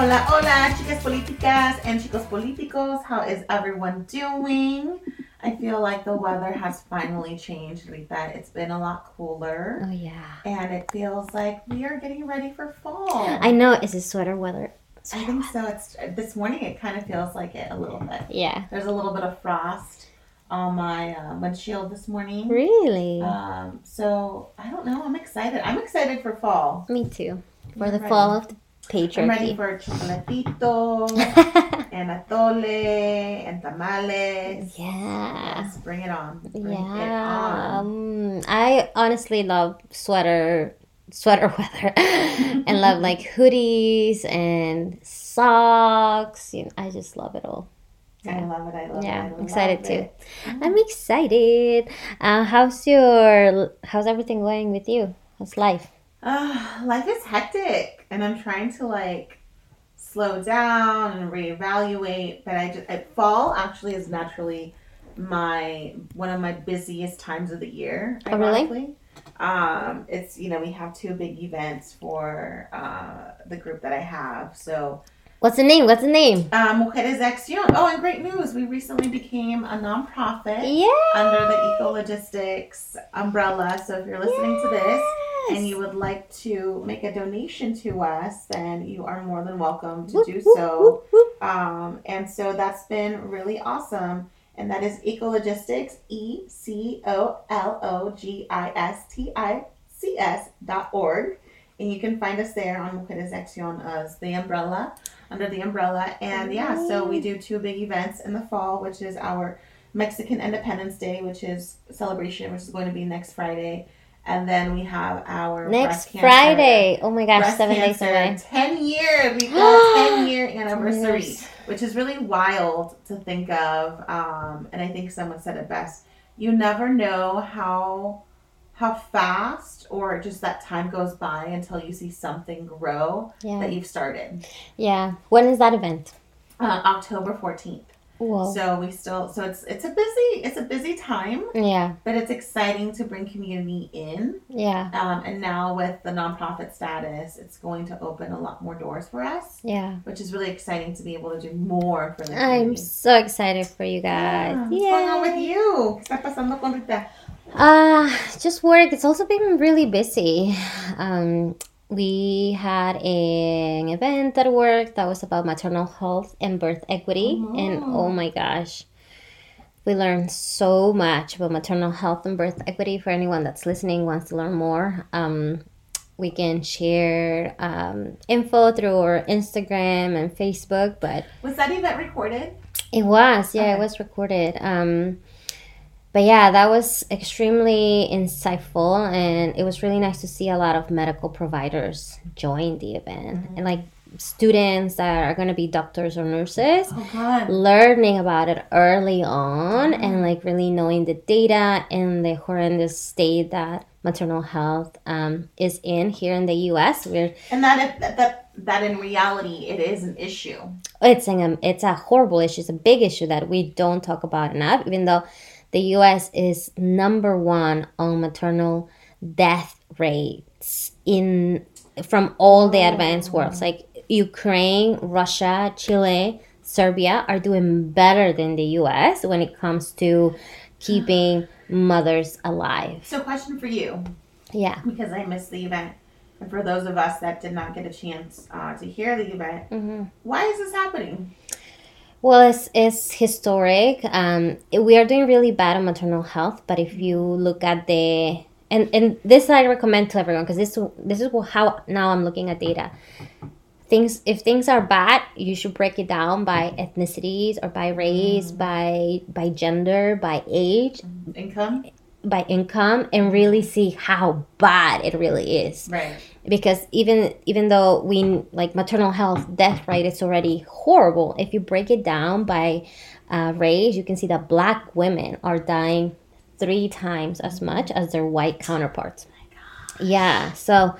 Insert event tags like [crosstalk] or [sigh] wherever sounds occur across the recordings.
Hola, hola, chicas políticas and chicos políticos. How is everyone doing? I feel like the weather has finally changed, Rita. It's been a lot cooler. Oh yeah. And it feels like we are getting ready for fall. I know it's a sweater weather. I think so. It's this morning. It kind of feels like it a little bit. Yeah. There's a little bit of frost on my uh, windshield this morning. Really? Um, so I don't know. I'm excited. I'm excited for fall. Me too. For I'm the ready. fall of the I'm ready patriarchy. for chocolatito [laughs] and atole and tamales. yeah. Yes, bring it on. Bring it Yeah. on. Um, I honestly love sweater sweater [laughs] weather and love like [laughs] hoodies and socks. You know, I just love it all. I love it. I love Yeah, it. Love excited too. it. I'm excited. Uh, how's your how's everything going with you? How's life? Uh, life is hectic, and I'm trying to like slow down and reevaluate. But I just at fall actually is naturally my one of my busiest times of the year. Oh, really? Um, it's you know we have two big events for uh, the group that I have. So What's the name? What's the name? uh, Mujeres Acción. Oh, and great news! We recently became a nonprofit Yeah. under the Eco Logistics umbrella. So if you're listening to this and you would like to make a donation to us, then you are more than welcome to do so. Um, and so that's been really awesome. And that is Eco Logistics, E C O L O G I S T I C S dot org. And you can find us there on Mujeres Acción as the umbrella, under the umbrella. And yeah, so we do two big events in the fall, which is our Mexican Independence Day, which is celebration, which is going to be next Friday. And then we have our Next Friday. Oh my gosh, seven days away. 10 year we got [gasps] 10 year anniversary Yes. which is really wild to think of um, and i think someone said it best you never know how how fast or just that time goes by until you see something grow Yeah. that you've started Yeah. When is that event? uh, october 14th Whoa. so we still so it's it's a busy it's a busy time Yeah. but it's exciting to bring community in Yeah. um, and now with the nonprofit status it's going to open a lot more doors for us Yeah. which is really exciting to be able to do more for the community. I'm so excited for you guys. Yeah. What's going on with you? ¿Qué está pasando con Rita? Uh, just work. It's also been really busy. Um, we had an event at work that was about maternal health and birth equity, and Oh. oh my gosh, we learned so much about maternal health and birth equity. For anyone that's listening wants to learn more, um, we can share um, info through our Instagram and Facebook, but Was that event recorded? it was, yeah, it was recorded. Um, but yeah, that was extremely insightful, and it was really nice to see a lot of medical providers join the event and like students that are going to be doctors or nurses Oh learning about it early on and like really knowing the data and the horrendous state that maternal health um, is in here in the US. We're And that that that, that in reality it is an issue. it's an it's a horrible issue. It's a big issue that we don't talk about enough, even though the U.S. is number one on maternal death rates in from all the advanced worlds, like Ukraine, Russia, Chile, Serbia are doing better than the U.S. when it comes to keeping [gasps] mothers alive. So question for you, Yeah. because I missed the event. And for those of us that did not get a chance uh, to hear the event, hmm why is this happening? Well, it's, it's historic. Um, we are doing really bad on maternal health, but if you look at the and and this I recommend to everyone because this this is how now I'm looking at data. Things if things are bad, you should break it down by ethnicities or by race, by by gender, by age, Income? by income, and really see how bad it really is Right. Because even even though we like maternal health death rate is already horrible if you break it down by uh, race you can see that black women are dying three times as much as their white counterparts. Yeah so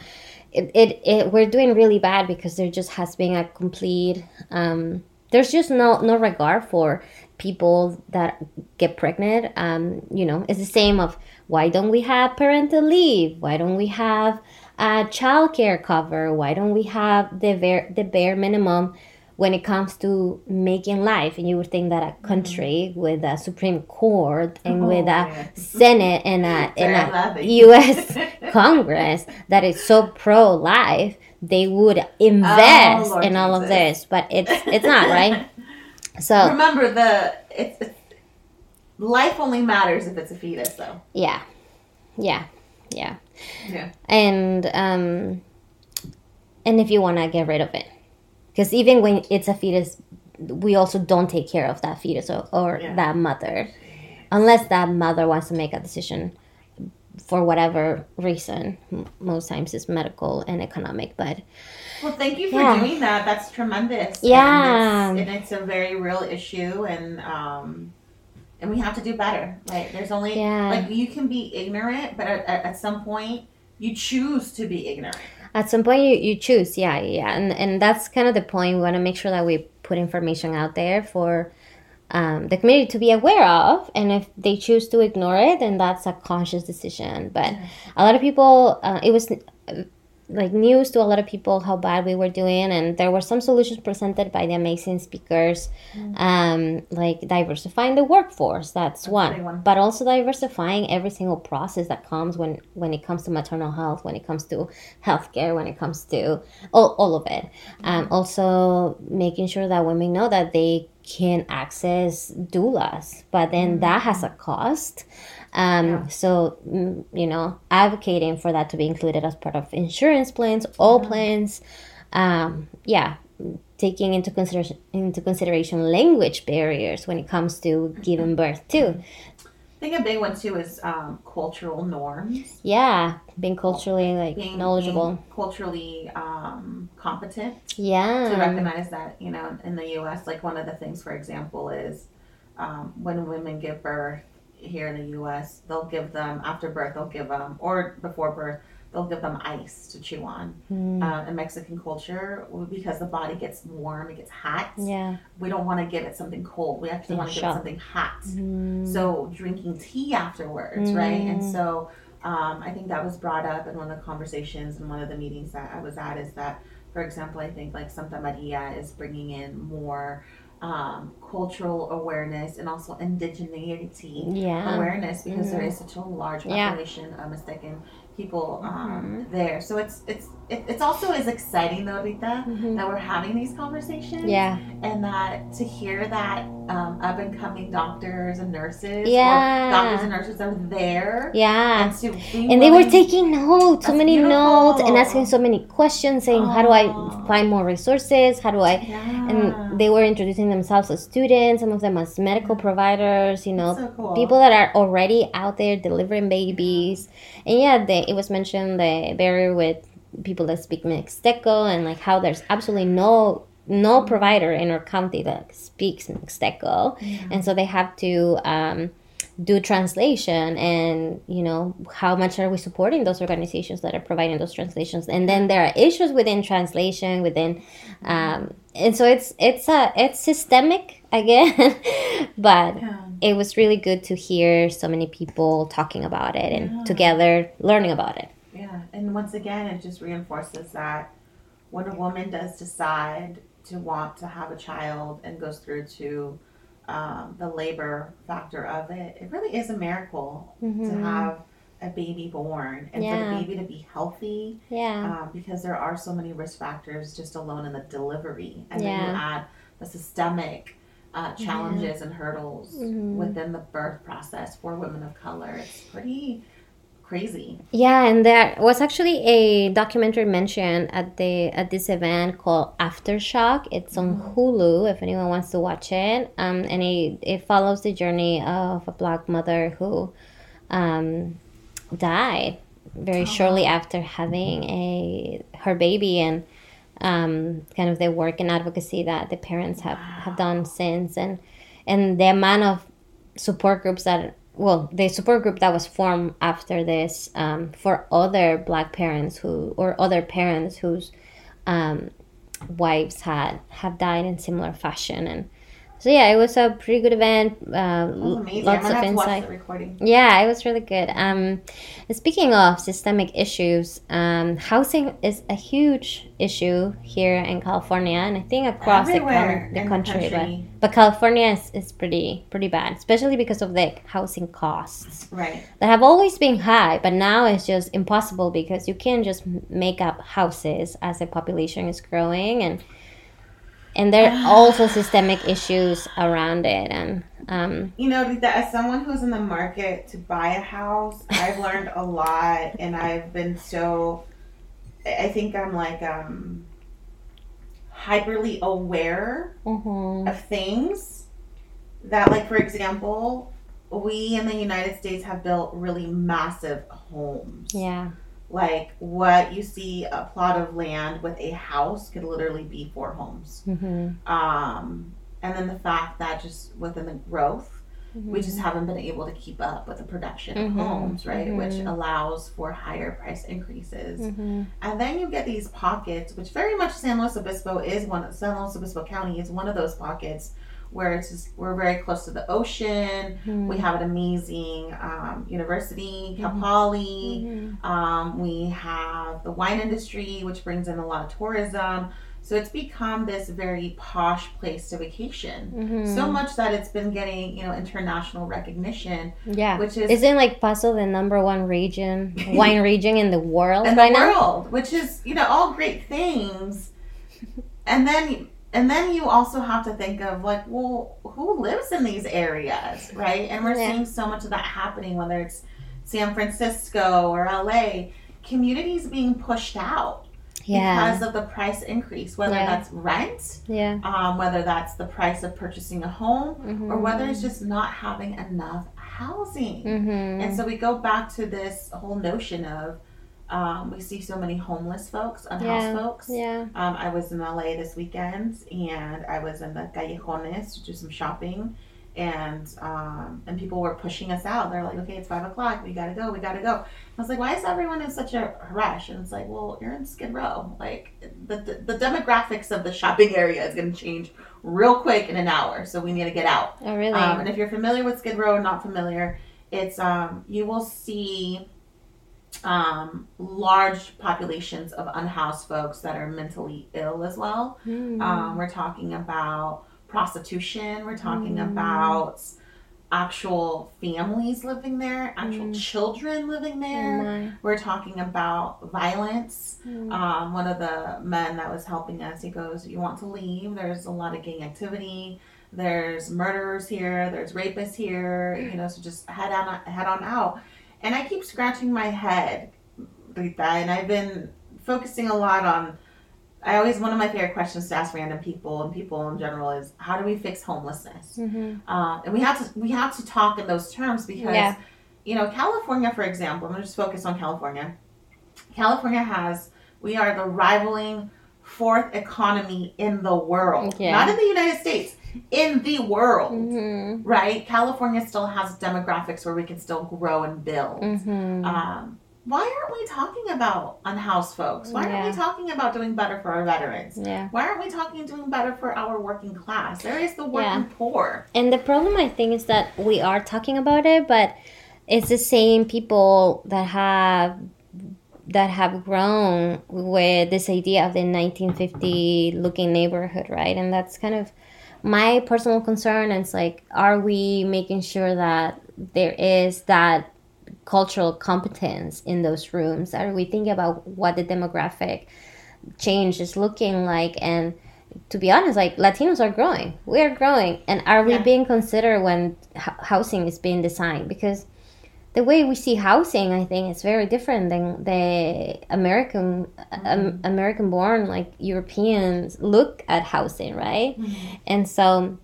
it, it, it we're doing really bad because there just has been a complete um, there's just no no regard for people that get pregnant um, you know it's the same of why don't we have parental leave? Why don't we have a child care cover? Why don't we have the bare, the bare minimum when it comes to making life? And you would think that a country with a Supreme Court and with a Mm-hmm. Oh, yeah. Senate and a, [laughs] and a. U.S. [laughs] [laughs] Congress that is so pro life, they would invest Oh, in all of this, but it's it's not right. So Remember the it's, it's life only matters if it's a fetus though. yeah, yeah, yeah, Yeah. and um, and if you want to get rid of it, because even when it's a fetus, we also don't take care of that fetus or, or Yeah. that mother, unless that mother wants to make a decision for whatever reason. Most times it's medical and economic, but Well, thank you for Yeah. doing that. That's tremendous. Yeah. and it's, and it's a very real issue, and um, and we have to do better. Like, there's only Yeah. like you can be ignorant, but at, at, at some point you choose to be ignorant. at some point you, you choose yeah yeah and and that's kind of the point we want to make sure that we put information out there for um, the community to be aware of and if they choose to ignore it then that's a conscious decision but a lot of people uh, it was like news to a lot of people how bad we were doing and there were some solutions presented by the amazing speakers um, like diversifying the workforce that's, a one. one. but also diversifying every single process that comes when when it comes to maternal health when it comes to healthcare when it comes to all, all of it. Um, also making sure that women know that they can access doulas but then that has a cost um, Yeah. so mm, you know advocating for that to be included as part of insurance plans all plans um, yeah taking into consideration into consideration language barriers when it comes to giving birth too I think a big one too is um, cultural norms, yeah being culturally like being knowledgeable being culturally um, competent. Yeah, to recognize that you know in the U.S. like one of the things for example is um, when women give birth here in the U.S. they'll give them after birth they'll give them or before birth they'll give them ice to chew on Mm, uh, in Mexican culture because the body gets warm it gets hot yeah we don't want to give it something cold we actually want to give it something hot Mm, so drinking tea afterwards, right? And Mm. so um, I think that was brought up in one of the conversations in one of the meetings that I was at. Is that, for example, I think like Santa Maria is bringing in more um, cultural awareness and also indigeneity yeah awareness because there Mhm. is such a large Yeah. population of Mixtecan people um, Mhm. there. So it's it's it, it's also as exciting though, Rita, Mhm. that we're having these conversations yeah and that to hear that um, up and coming doctors and nurses, Yeah. doctors and nurses are there, yeah. And be and they were taking notes so many notes and asking so many questions saying how do i find more resources? How do i yeah. and they were introducing themselves as students some of them as medical providers you know so cool. people that are already out there delivering babies. And yeah they, it was mentioned the barrier with people that speak mixteco and like how there's absolutely no no provider in our county that speaks mixteco. And so they have to um, do translation and you know how much are we supporting those organizations that are providing those translations? And then there are issues within translation within um, and so it's it's a it's systemic again [laughs] but Yeah. it was really good to hear so many people talking about it and Yeah. together learning about it. Yeah, and once again, it just reinforces that when a woman does decide to want to have a child and goes through to um, the labor factor of it, it really is a miracle to Mhm. have a baby born and for the baby to be healthy yeah um, because there are so many risk factors just alone in the delivery, and then you add the systemic uh, challenges and hurdles Mhm. within the birth process for women of color. It's pretty crazy. Yeah, and there was actually a documentary mentioned at the at this event called Aftershock. It's on Hulu if anyone wants to watch it. Um, and it, it follows the journey of a black mother who um, died very shortly after having a her baby and um, kind of the work and advocacy that the parents have, have done since and and the amount of support groups that well the support group that was formed after this um, for other black parents who or other parents whose um, wives had have died in similar fashion. And so yeah, it was a pretty good event. Uh, amazing. lots of have to watch insight. the recording. Yeah, it was really good. Um, speaking of systemic issues, um, housing is a huge issue here in California, and I think across the, Everywhere the the country. country. But, but California is, is pretty pretty bad, especially because of the housing costs Right. that have always been high, but now it's just impossible because you can't just make up houses as the population is growing, and and there are also [gasps] systemic issues around it, and um, You know, that as someone who's in the market to buy a house, I've [laughs] learned a lot, and I've been so. I think I'm like um, hyperly aware mhm. of things that, like, for example, we in the United States have built really massive homes. yeah, Like, what you see a plot of land with a house could literally be four homes. hmm Um, and then the fact that just within the growth, we just haven't been able to keep up with the production of Mhm, homes, right? Which mhm. allows for higher price increases. hmm And then you get these pockets, which very much San Luis Obispo is one. San Luis Obispo County is one of those pockets where it's just we're very close to the ocean. Mm-hmm. We have an amazing um, university, Cal Poly. Mm-hmm. Um, we have the wine industry, which brings in a lot of tourism. So it's become this very posh place to vacation. Mm-hmm. So much that it's been getting, you know, international recognition, Yeah. which is Isn't like Paso the number one region, [laughs] wine region in the world in right the now? world, which is you know all great things, [laughs] and then and then you also have to think of like, well, who lives in these areas, right? And we're Yeah. seeing so much of that happening, whether it's San Francisco or LA, communities being pushed out Yeah. because of the price increase, whether Yeah. that's rent, Yeah. um, whether that's the price of purchasing a home, Mm-hmm. or whether it's just not having enough housing. Mm-hmm. And so we go back to this whole notion of um, we see so many homeless folks, unhoused Yeah. folks. Yeah. Um, I was in LA this weekend and I was in the callejones to do some shopping. And um, and people were pushing us out. They're like, okay, it's five o'clock. We gotta go. We gotta go. I was like, why is everyone in such a rush? And it's like, well, you're in Skid Row. Like the, the, the demographics of the shopping area is gonna change real quick in an hour. So we need to get out. Oh, really? Um, and if you're familiar with Skid Row not familiar, it's um, you will see um, large populations of unhoused folks that are mentally ill as well. Mm. Um, we're talking about prostitution. We're talking Mm. about actual families living there, actual Mm. children living Oh, there. my. We're talking about violence. Mm. Um, one of the men that was helping us, he goes, "You want to leave? There's a lot of gang activity. There's murderers here. There's rapists here. You know, so just head on head on out." And I keep scratching my head, Rita, and I've been focusing a lot on. I always one of my favorite questions to ask random people and people in general is, "How do we fix homelessness?" Mhm. Uh, and we have to we have to talk in those terms because Yeah. you know California, for example, I'm gonna just focus on California. California has we are the rivaling fourth economy in the world, Yeah. not in the United States, in the world. Mhm. Right? California still has demographics where we can still grow and build. Mhm. Um, why aren't we talking about unhoused folks? Why aren't we talking about doing better for our veterans? Yeah. Why aren't we talking doing better for our working class? There is the working poor. And the problem I think is that we are talking about it, but it's the same people that have that have grown with this idea of the 1950 looking neighborhood, right? And that's kind of my personal concern. is like, are we making sure that there is that cultural competence in those rooms? Are we thinking about what the demographic change is looking like? And to be honest, like Latinos are growing. We are growing. And are we Yeah. being considered when h- housing is being designed? Because the way we see housing, I think, is very different than the American um, American born like Europeans look at housing, right? And so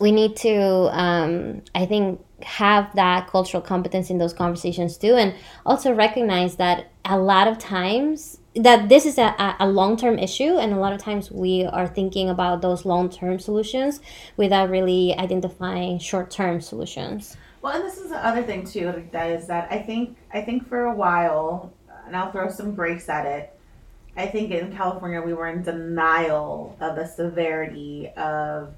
we need to, um, I think, have that cultural competence in those conversations too, and also recognize that a lot of times that this is a, a- a long-term issue and a lot of times we are thinking about those long-term solutions without really identifying short-term solutions Well, and this is the other thing too, Rita, is that I think I think for a while, and I'll throw some grace at it. I think in California we were in denial of the severity of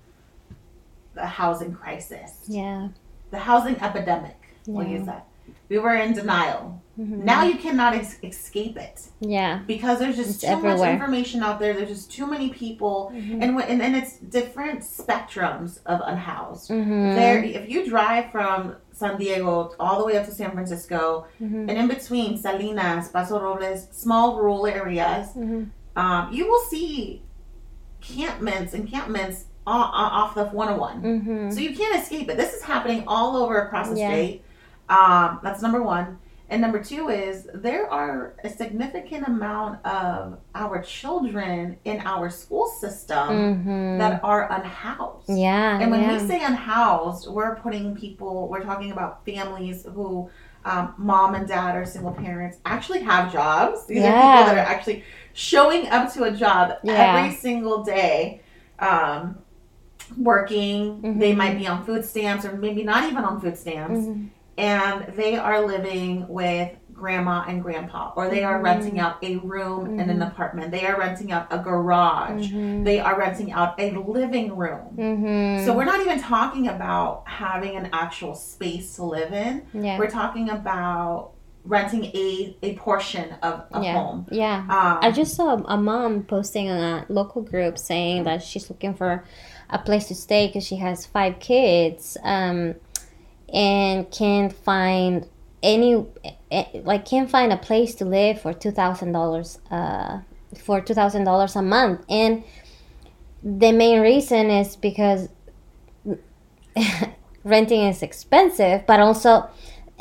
the housing crisis, Yeah. the housing epidemic. We'll Yeah. use that. We were in denial. Mhm. Now you cannot ex- escape it Yeah. because there's just It's too much information out there. There's just too many people, Mhm. and, when- and and it's different spectrums of unhoused. Mhm. There, if you drive from San Diego all the way up to San Francisco, Mhm. and in between Salinas, Paso Robles, small rural areas, Mhm. um, you will see campments encampments off the 101. Mhm. So you can't escape it. This is happening all over across the Yeah. state. Um, that's number one. And number two is there are a significant amount of our children in our school system Mhm. that are unhoused. yeah. And when yeah. we say unhoused, we're putting people, we're talking about families who um, mom and dad are single parents, actually have jobs. These are people that are actually showing up to a job Yeah. every single day, um, working. Mhm. They might be on food stamps or maybe not even on food stamps. Mhm. And they are living with grandma and grandpa, or they are Mhm. renting out a room in an Mhm. apartment. They are renting out a garage. Mhm. They are renting out a living room. Mhm. So we're not even talking about having an actual space to live in. yeah. We're talking about renting a, a portion of a yeah. home. Yeah. Um, I just saw a mom posting on a local group saying that she's looking for a place to stay because she has five kids um, and can't find any eh, like can't find a place to live for two thousand dollars uh for two thousand dollars a month. And the main reason is because [laughs] renting is expensive but also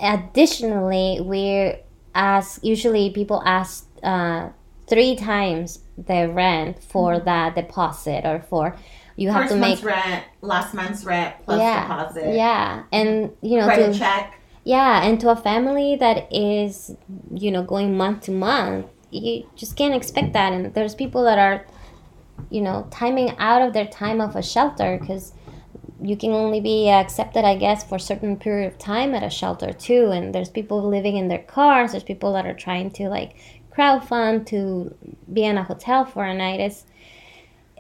additionally we're ask usually people ask uh, three times the rent for that deposit or for you have first to make month's rent, last month's rent plus yeah deposit, yeah. And you know credit to, check. yeah and to a family that is you know going month to month you just can't expect that. And there's people that are you know timing out of their time of a shelter because you can only be accepted i guess for a certain period of time at a shelter too. And there's people living in their cars. There's people that are trying to like crowdfund to be in a hotel for a night. It's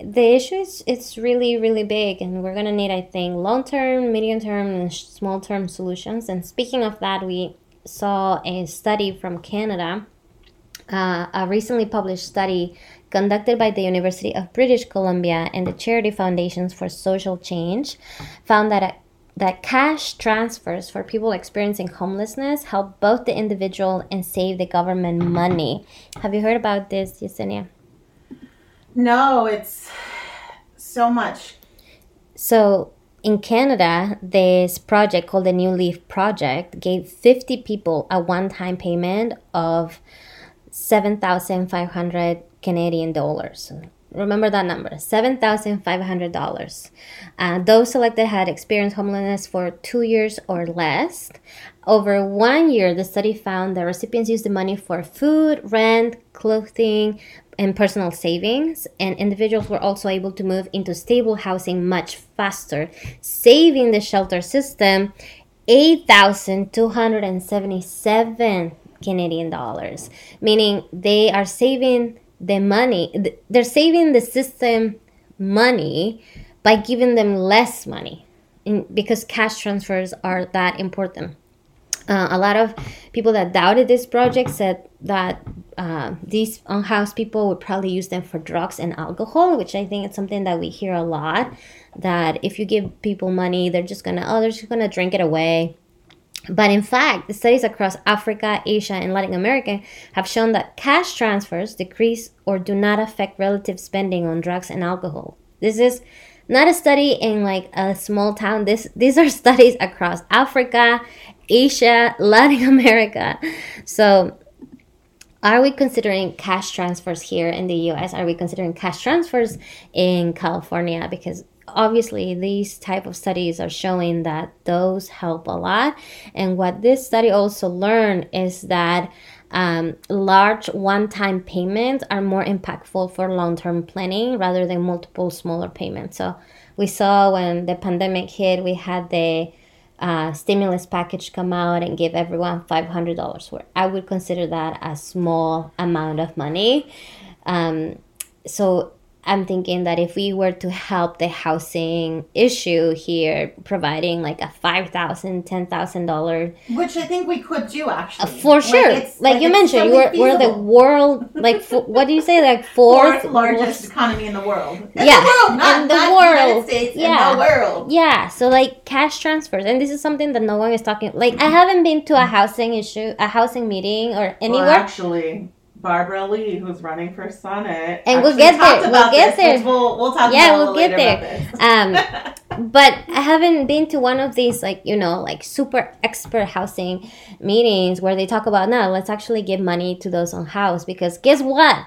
the issue is it's really really big and we're going to need i think long term medium term and small term solutions and speaking of that we saw a study from canada uh, a recently published study conducted by the University of British Columbia and the Charity Foundations for Social Change found that that cash transfers for people experiencing homelessness help both the individual and save the government money. Have you heard about this, Yesenia? No, it's so much. So in Canada, this project called the New Leaf Project gave 50 people a one-time payment of 7,500 Canadian dollars. Remember that number, $7,500. Uh, those selected had experienced homelessness for two years or less. Over one year, the study found that recipients used the money for food, rent, clothing, and personal savings, and individuals were also able to move into stable housing much faster, saving the shelter system 8,277 Canadian dollars, meaning they are saving the money, they're saving the system money by giving them less money because cash transfers are that important. Uh, a lot of people that doubted this project said that uh, these unhoused people would probably use them for drugs and alcohol, which I think is something that we hear a lot. That if you give people money, they're just gonna oh they're just gonna drink it away. But in fact, the studies across Africa, Asia, and Latin America have shown that cash transfers decrease or do not affect relative spending on drugs and alcohol. This is not a study in like a small town. This these are [laughs] studies across Africa, Asia, Latin [laughs] America. So are we considering cash transfers here in the US? Are we considering cash transfers in California? Because obviously these type of studies are showing that those help a lot. And what this study also learned is that um, large one-time payments are more impactful for long-term planning rather than multiple smaller payments. So we saw when the pandemic hit, we had the uh, stimulus package come out and give everyone $500 where i would consider that a small amount of money. Um, so I'm thinking that if we were to help the housing issue here, providing like a five thousand, ten thousand dollar, which I think we could do actually uh, for sure. Like, like, like you mentioned, we're, we're the world like what do you say like [laughs] fourth, fourth largest economy in the world. In yeah, the world, not, in the world. United States, yeah. in the world. Yeah, so like cash transfers, and this is something that no one is talking. Like I haven't been to a housing issue, a housing meeting, or anywhere. Well, actually, Barbara Lee, who's running for Senate, and we'll get there. We'll get this, there. We'll, we'll talk. Yeah, we'll get there. um, [laughs] but I haven't been to one of these like you know like super expert housing meetings where they talk about no, let's actually give money to those on house because guess what?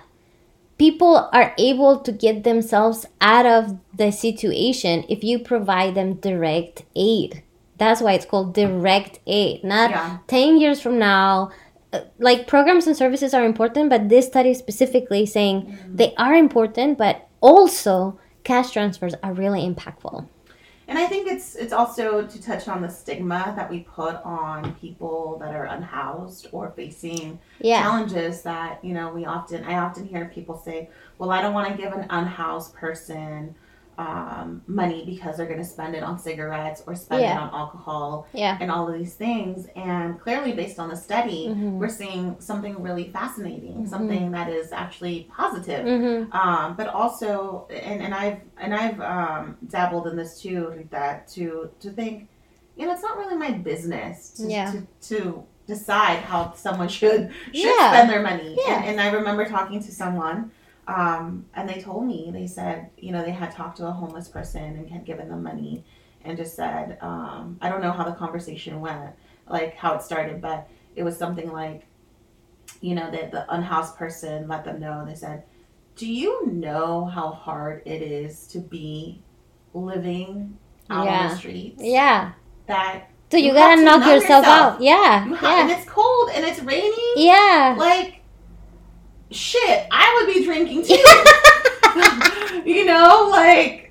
People are able to get themselves out of the situation if you provide them direct aid. That's why it's called direct aid, not yeah. 10 years from now like programs and services are important, but this study specifically saying mm-hmm. they are important, but also cash transfers are really impactful. And I think it's it's also to touch on the stigma that we put on people that are unhoused or facing yeah. challenges that you know we often I often hear people say, "Well, I don't want to give an unhoused person." Um, money because they're going to spend it on cigarettes or spend yeah. it on alcohol yeah. and all of these things. And clearly, based on the study, mm-hmm. we're seeing something really fascinating, mm-hmm. something that is actually positive. Mm-hmm. Um, but also, and, and I've and I've um, dabbled in this too, that to to think, you know, it's not really my business to, yeah. to, to decide how someone [laughs] should should yeah. spend their money. Yeah. And, and I remember talking to someone um, and they told me, they said, you know, they had talked to a homeless person and had given them money and just said, um, I don't know how the conversation went, like how it started, but it was something like, you know, that the unhoused person let them know. They said, Do you know how hard it is to be living out yeah. on the streets? Yeah. That so you, you gotta knock yourself, yourself, out. Yeah. You have, yeah. And it's cold and it's raining. Yeah. Like shit, I would be drinking too. [laughs] you know, like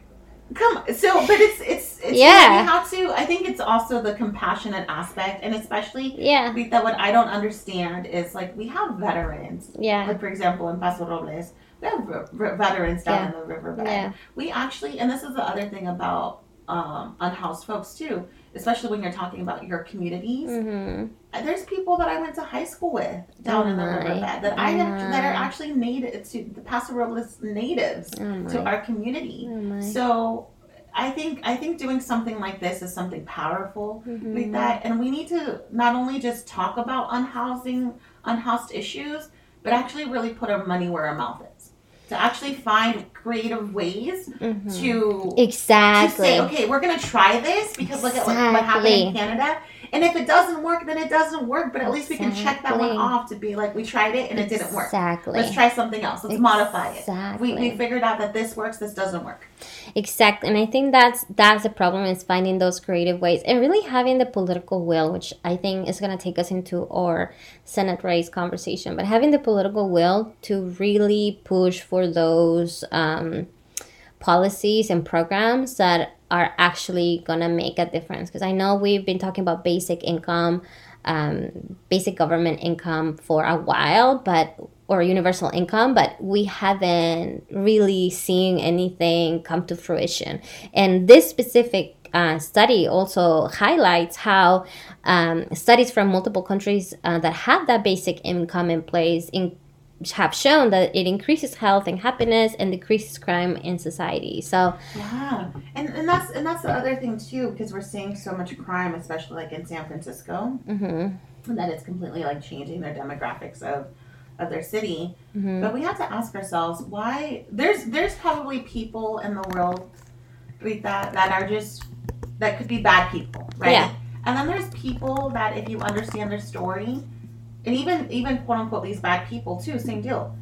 come so but it's it's, it's yeah we have to i think it's also the compassionate aspect and especially yeah that what i don't understand is like we have veterans yeah like for example in paso robles we have veterans down yeah. in the riverbed yeah. we actually and this is the other thing about um, unhoused folks too especially when you're talking about your communities. Mm-hmm. There's people that I went to high school with down oh in the riverbed that I that are actually native to the Paso Robles natives oh to our community. Oh so I think I think doing something like this is something powerful mm-hmm. with that, and we need to not only just talk about unhousing, unhoused issues, but actually really put our money where our mouth is to actually find creative ways mm-hmm. to exactly to say, okay, we're gonna try this because exactly. look at what, what, happened in Canada. And if it doesn't work, then it doesn't work. But at least we can check that one off to be like, we tried it and it didn't work. Exactly. Let's try something else. Let's exactly. modify it. We, we figured out that this works, this doesn't work. Exactly. And I think that's that's the problem is finding those creative ways and really having the political will, which I think is gonna take us into our Senate race conversation. But having the political will to really push for those um, policies and programs that are actually gonna make a difference. Because i know we've been talking about basic income um, basic government income for a while but or universal income but we haven't really seen anything come to fruition. And this specific uh, study also highlights how um, studies from multiple countries uh, that have that basic income in place in have shown that it increases health and happiness and decreases crime in society. So yeah, and and that's and that's the other thing too, because we're seeing so much crime, especially like in San Francisco, mm-hmm. that it's completely like changing their demographics of of their city. Mm-hmm. But we have to ask ourselves why. There's there's probably people in the world that that are just that could be bad people, right? Yeah. And then there's people that if you understand their story and even even quote unquote these bad people too, same deal.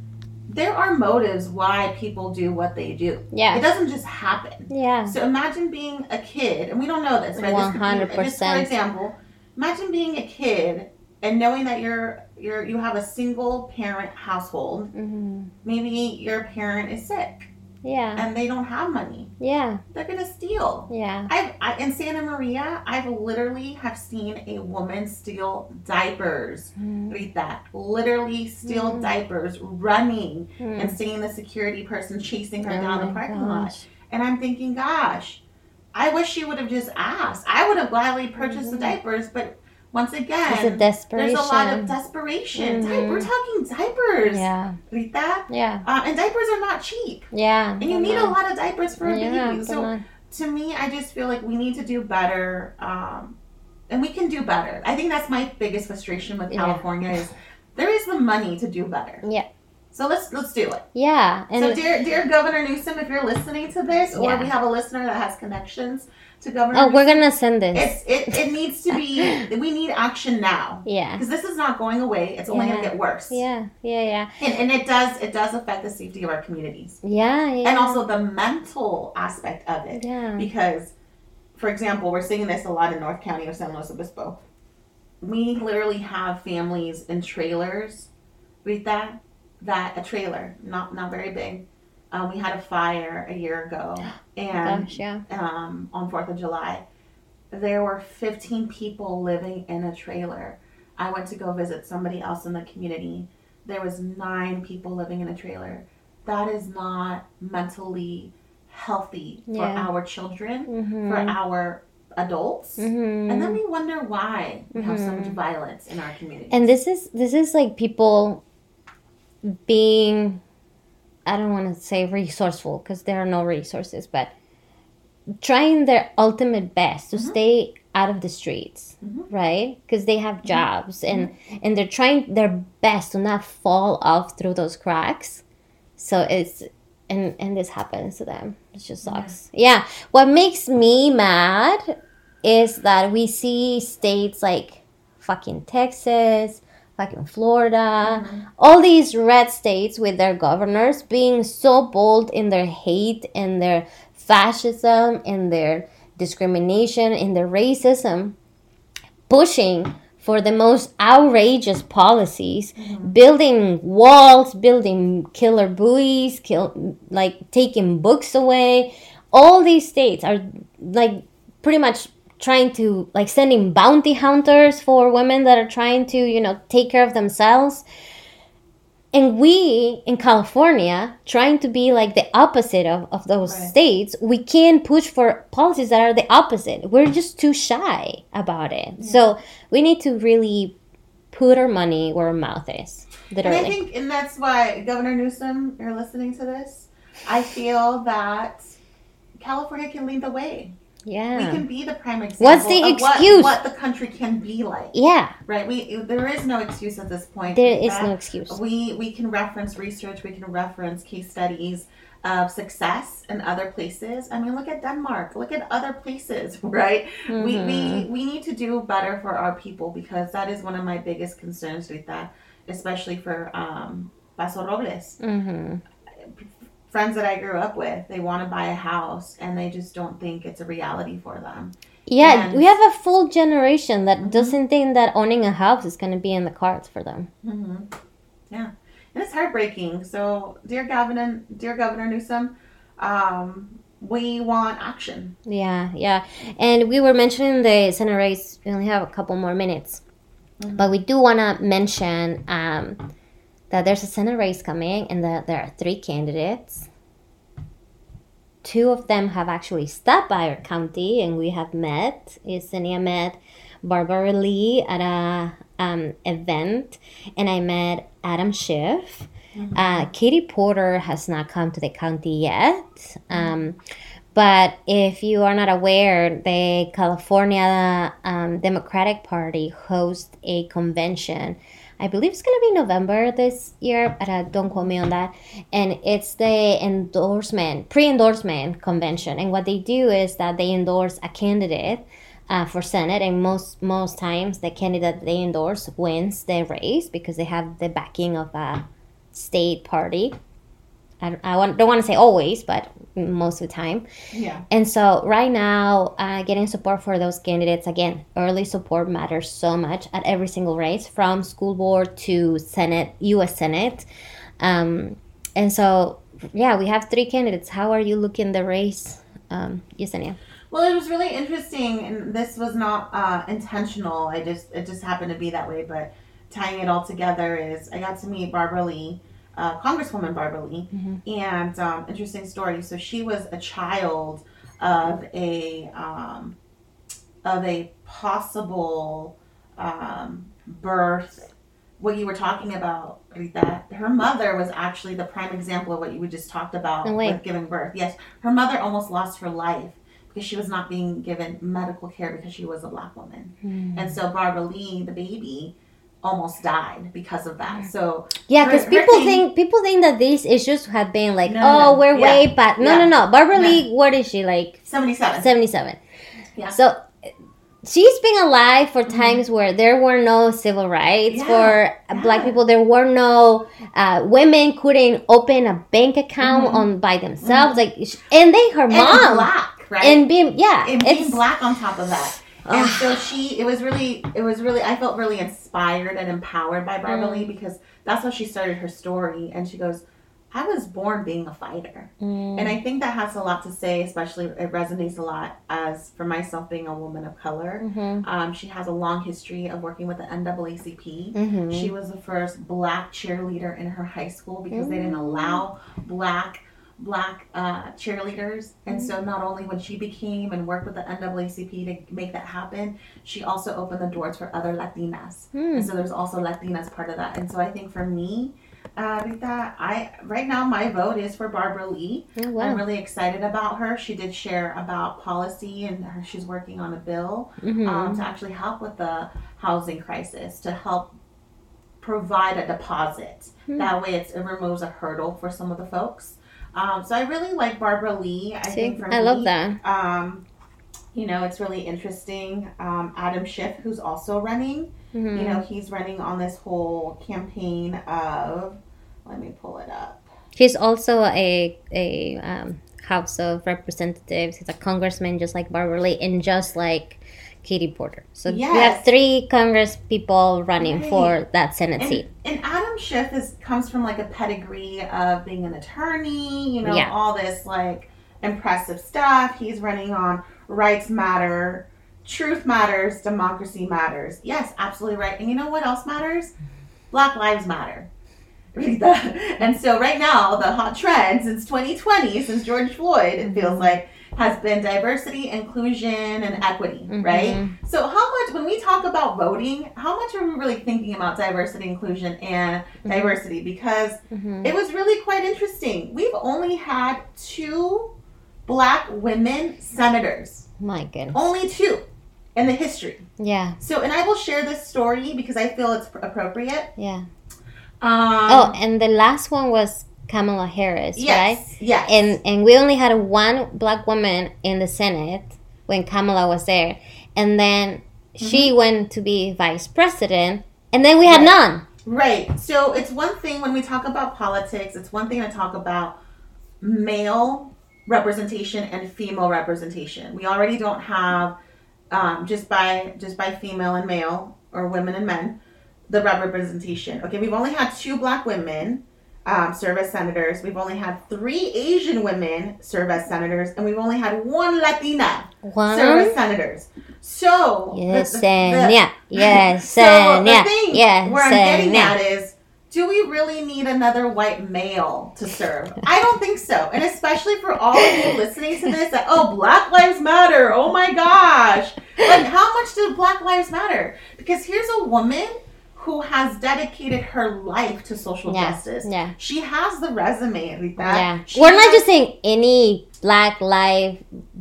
There are motives why people do what they do. Yeah. It doesn't just happen. Yeah. So imagine being a kid, and we don't know this, right? One hundred percent. For example, imagine being a kid and knowing that you're you're you have a single parent household. Mm-hmm. Maybe your parent is sick. Yeah. and they don't have money. Yeah. They're gonna steal. Yeah. I've I, in Santa Maria, I've literally have seen a woman steal diapers. Mm. Read that. Literally steal Mm. diapers, running Mm. and seeing the security person chasing her Oh down the parking lot. And I'm thinking, gosh, I wish she would have just asked. I would have gladly purchased the Mhm. diapers, but once again, there's a lot of desperation. Di- Mhm. we're talking diapers. Yeah. That. Yeah. Uh, and diapers are not cheap. Yeah. And you need a lot of diapers for a yeah, baby. So to me, I just feel like we need to do better, um, and we can do better. I think that's my biggest frustration with Yeah. California is there is the money to do better. Yeah. So let's let's do it. yeah. And so, dear dear Governor Newsom, if you're listening to this, or Yeah. we have a listener that has connections to Governor, oh, we're gonna send this. it's it, it needs to be. [laughs] we need action now yeah. because this is not going away. It's only Yeah. gonna get worse. Yeah. Yeah. Yeah. And, and it does it does affect the safety of our communities Yeah. Yeah. and also the mental aspect of it. Yeah. because for example we're seeing this a lot in north county of san luis obispo we literally have families in trailers read that that a trailer not not very big um, we had a fire a year ago [gasps] and Gosh. Yeah. um, on fourth of july there were 15 people living in a trailer i went to go visit somebody else in the community there was nine people living in a trailer that is not mentally healthy for Yeah. our children Mm-hmm. for our adults mm-hmm. and then we wonder why we have so much Mhm. violence in our community and this is this is like people being i don't want to say resourceful because there are no resources but trying their ultimate best to Mhm. stay out of the streets Mhm. right? Because they have jobs and and they're trying their best to not fall off through those cracks. So it's and and this happens to them. It just sucks. Yeah. What makes me mad is that we see states like fucking texas fucking florida Mhm. all these red states with their governors being so bold in their hate and their fascism and their discrimination and their racism pushing for the most outrageous policies building walls building killer buoys kill like taking books away all these states are like pretty much trying to like sending bounty hunters for women that are trying to you know take care of themselves and we in california trying to be like the opposite of, of those Right. states we can't push for policies that are the opposite we're just too shy about it so we need to really put our money where our mouth is And I literally think, and that's why Governor Newsom, you're listening to this. I feel that California can lead the way. Yeah We can be the prime example. What's the of what- excuse? What, the country can be like, yeah right? We there is no excuse at this point. there is no excuse We we can reference research. We can reference case studies of success in other places. I mean, look at Denmark. Look at other places, [laughs] right? we, we Mhm. we need to do better for our people because that is one of my biggest concerns with that, especially for um, Paso Robles. Mhm. Friends that I grew up with, they want to buy a house and they just don't think it's a reality for them. yeah And- we have a full generation that Mhm. doesn't think that owning a house is going to be in the cards for them Mm-hmm. Yeah, and it's heartbreaking. So, dear Governor, dear Governor Newsom, um, we want action. Yeah, yeah. And we were mentioning the Senate race. We only have a couple more minutes. Mhm. But we do want to mention um, that there's a Senate race coming and that there are three candidates. Two of them have actually stopped by our county and we have met. Yesenia met Barbara Lee at a um, event and I met Adam Schiff. Uh, Katie Porter has not come to the county yet. Um, but if you are not aware, the California um, Democratic Party hosts a convention. I believe it's to be November this year, but uh, don't quote me on that. And it's the endorsement, pre endorsement convention. And what they do is that they endorse a candidate uh, for Senate, and most most times the candidate they endorse wins the race because they have the backing of a state party. I, I want, don't want to say always, but most of the time. Yeah. And so right now, uh, getting support for those candidates again, early support matters so much at every single race, from school board to Senate, U.S. Senate. Um, and so yeah, we have three candidates. How are you looking the race, um, Yesenia? Well, it was really interesting, and this was not uh, intentional. I just it just happened to be that way. But tying it all together is I got to meet Barbara Lee, uh, Congresswoman Barbara Lee, and um, interesting story. So she was a child of a um, of a possible um, birth. What you were talking about, Rita, her mother was actually the prime example of what you just talked about No with giving birth. Yes, her mother almost lost her life because she was not being given medical care because she was a black woman. Mm. And so Barbara Lee, the baby, almost died because of that. So Yeah, because people thing- think people think that these issues have been like, No, oh, no, no. we're Yeah. way back. No, Yeah. no, no. Barbara No. Lee, what is she like? 77. Seventy-seven. Yeah. So she's been alive for times where there were no civil rights Yeah, for uh, black people. There were no uh, women couldn't open a bank account Mhm. on by themselves. Like, and then her and mom black, right? and being yeah, and being it's black on top of that. And so she, it was really, it was really, I felt really inspired and empowered by Barbara Mm. Lee because that's how she started her story. And she goes, I was born being a fighter. Mm, And I think that has a lot to say, especially it resonates a lot as for myself being a woman of color. mhm, Um, she has a long history of working with the NAACP. mhm. She was the first black cheerleader in her high school because they Mm. didn't allow black black uh, cheerleaders. And so Mm. not only when she became and worked with the NAACP to make that happen, she also opened the doors for other Latinas. Hmm. And so there's also Latinas part of that. And so I think for me, uh, Rita, I right now my vote is for Barbara Lee. Oh, I'm really excited about her. She did share about policy and her, she's working on a bill Mhm. um, to actually help with the housing crisis, to help provide a deposit. Hmm. That way it's, it removes a hurdle for some of the folks. Um, so I really like Barbara Lee. I See, think for I love me, that. Um, you know, it's really interesting. Um, Adam Schiff, who's also running, Mhm. you know, he's running on this whole campaign of, let me pull it up. He's also a a um, House of Representatives. He's a congressman, just like Barbara Lee, and just like Katie Porter. So we have three Congress people running Right. for that Senate And, seat. and Adam Schiff is comes from like a pedigree of being an attorney, you know, Yeah. all this like impressive stuff. He's running on rights matter, truth matters, democracy matters. Yes, absolutely right. And you know what else matters? Black lives matter. [laughs] and so right now the hot trend since 2020, since George Floyd, it feels like has been diversity, inclusion, and equity, right? Mhm. So, how much, when we talk about voting, how much are we really thinking about diversity, inclusion, and Mhm. diversity? Because Mhm. it was really quite interesting. We've only had two black women senators, My goodness. only two in the history. Yeah, So, and I will share this story because I feel it's appropriate. yeah. Um, oh, and the last one was Kamala Harris, right? yes, yes. And and we only had one black woman in the Senate when Kamala was there, and then she went to be vice president, and then we had Mm-hmm. Right. none. Right. So it's one thing when we talk about politics, it's one thing to talk about male representation and female representation. We already don't have um, just by just by female and male or women and men the representation. Okay, we've only had two black women um, serve as senators. We've only had three Asian women serve as senators, and we've only had one Latina One. serve as senators. So the- Yes, the- the- yeah, yes, [laughs] so the yeah, thing yes, where I'm getting at is, do we really need another white male to serve? I don't think so. And especially for all of you listening to this, that oh, Black Lives Matter. Oh my gosh! Like, how much do Black Lives matter? Because here's a woman who has dedicated her life to social Yeah, justice. yeah. She has the resume, Rita. Yeah, She we're not just saying any black life,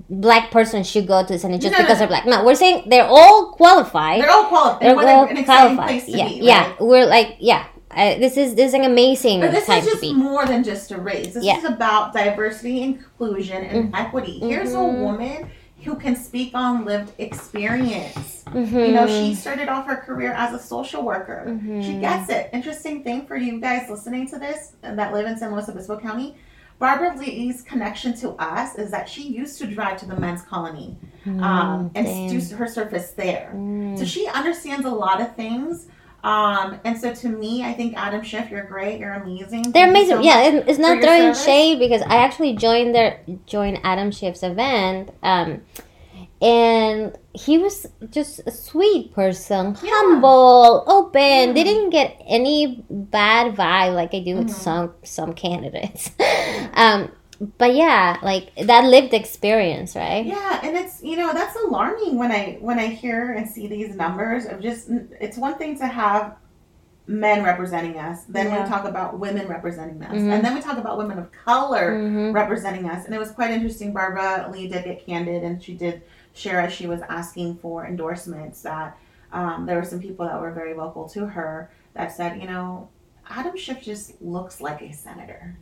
black person should go to the Senate just No, because no. they're black. No, we're saying they're all qualified. They're all qualified. They're all qualified. place to Yeah, be. yeah. right? We're like, yeah. Uh, this is this is an amazing But this time is to just be. more than just a race. This Yeah. is about diversity, inclusion, and equity. Here's a Mhm. woman who can speak on lived experience. Mhm. You know, she started off her career as a social worker. Mhm. She gets it. Interesting thing for you guys listening to this that live in San Luis Obispo County. Barbara Lee's connection to us is that she used to drive to the men's colony um, Mm, and do her service there. Mm. So she understands a lot of things Um, and so to me, I think Adam Schiff, you're great. You're amazing. They're Thank amazing. so yeah, it, it's not throwing shade because I actually joined their joined Adam Schiff's event. Um, and he was just a sweet person, Yeah. humble, open. Yeah. Didn't get any bad vibe like I do with Mhm. some some candidates. [laughs] um, but yeah, like that lived experience, right? Yeah, and it's you know that's alarming when I when I hear and see these numbers of just it's one thing to have men representing us, then Yeah. we talk about women representing us, Mhm. and then we talk about women of color hmm representing us, and it was quite interesting. Barbara Lee did get candid, and she did share as she was asking for endorsements that um, there were some people that were very vocal to her that said, you know, Adam Schiff just looks like a senator,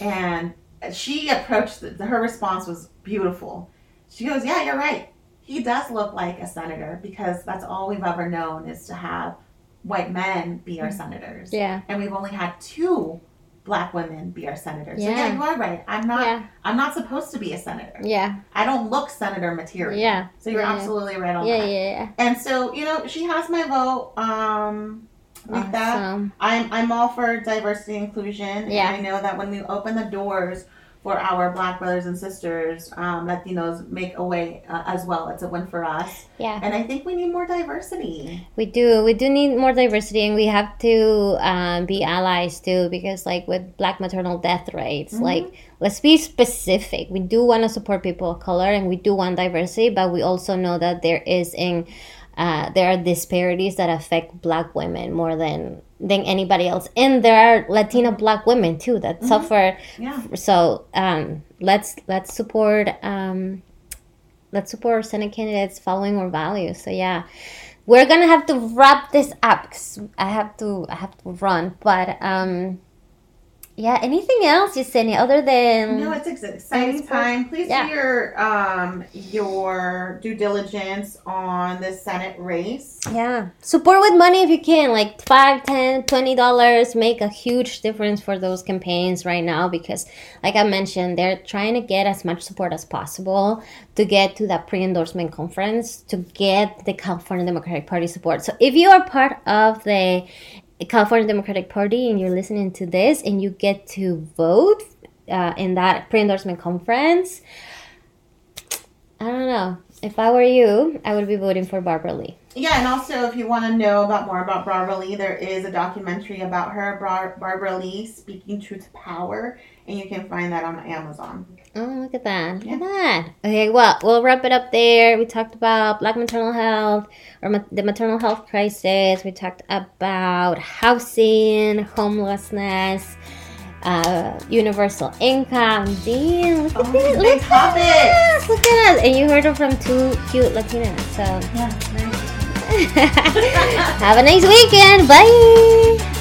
and she approached the, her response was beautiful. She goes, "Yeah, you're right. He does look like a senator because that's all we've ever known is to have white men be our senators, Yeah, and we've only had two Black women be our senators. Yeah. So yeah, Yeah. you are right. I'm not. yeah, I'm not supposed to be a senator. yeah, I don't look senator material. yeah, So you're Yeah. absolutely right on yeah, that. yeah. And so you know, she has my vote. Um, with that, I'm I'm all for diversity and inclusion. Yeah. I know that when we open the doors for our Black brothers and sisters, um, Latinos make a way uh, as well. It's a win for us. Yeah. And I think we need more diversity. We do. We do need more diversity, and we have to um, be allies too. Because, like with Black maternal death rates, Mhm. like let's be specific. We do want to support people of color, and we do want diversity, but we also know that there is in uh, there are disparities that affect Black women more than than anybody else, and there are Latina Black women too that Mhm. suffer Yeah. so um, let's let's support um, let's support our Senate candidates following our values. So yeah, we're gonna have to wrap this up because I have to I have to run. But um, yeah, anything else, you Yesenia, other than No, it's ex- exciting time. Please yeah. do your um your due diligence on the Senate race. yeah, support with money if you can, like five, ten, twenty dollars, make a huge difference for those campaigns right now because, like I mentioned, they're trying to get as much support as possible to get to that pre-endorsement conference to get the California Democratic Party support. So if you are part of the California Democratic Party and you're listening to this and you get to vote uh, in that pre-endorsement conference, I don't know. If I were you, I would be voting for Barbara Lee. Yeah, and also if you want to know about more about Barbara Lee, there is a documentary about her, Bar- Barbara Lee, Speaking Truth to Power, and you can find that on Amazon. Oh, look at that. Look Yeah. at that. Okay, well, we'll wrap it up there. We talked about black maternal health or ma- the maternal health crisis. We talked about housing, homelessness, uh, universal income. Damn, look at Oh, this. big Look at us. Look at us. And you heard it from two cute Latinas. So Yeah, [laughs] have a nice weekend. Bye.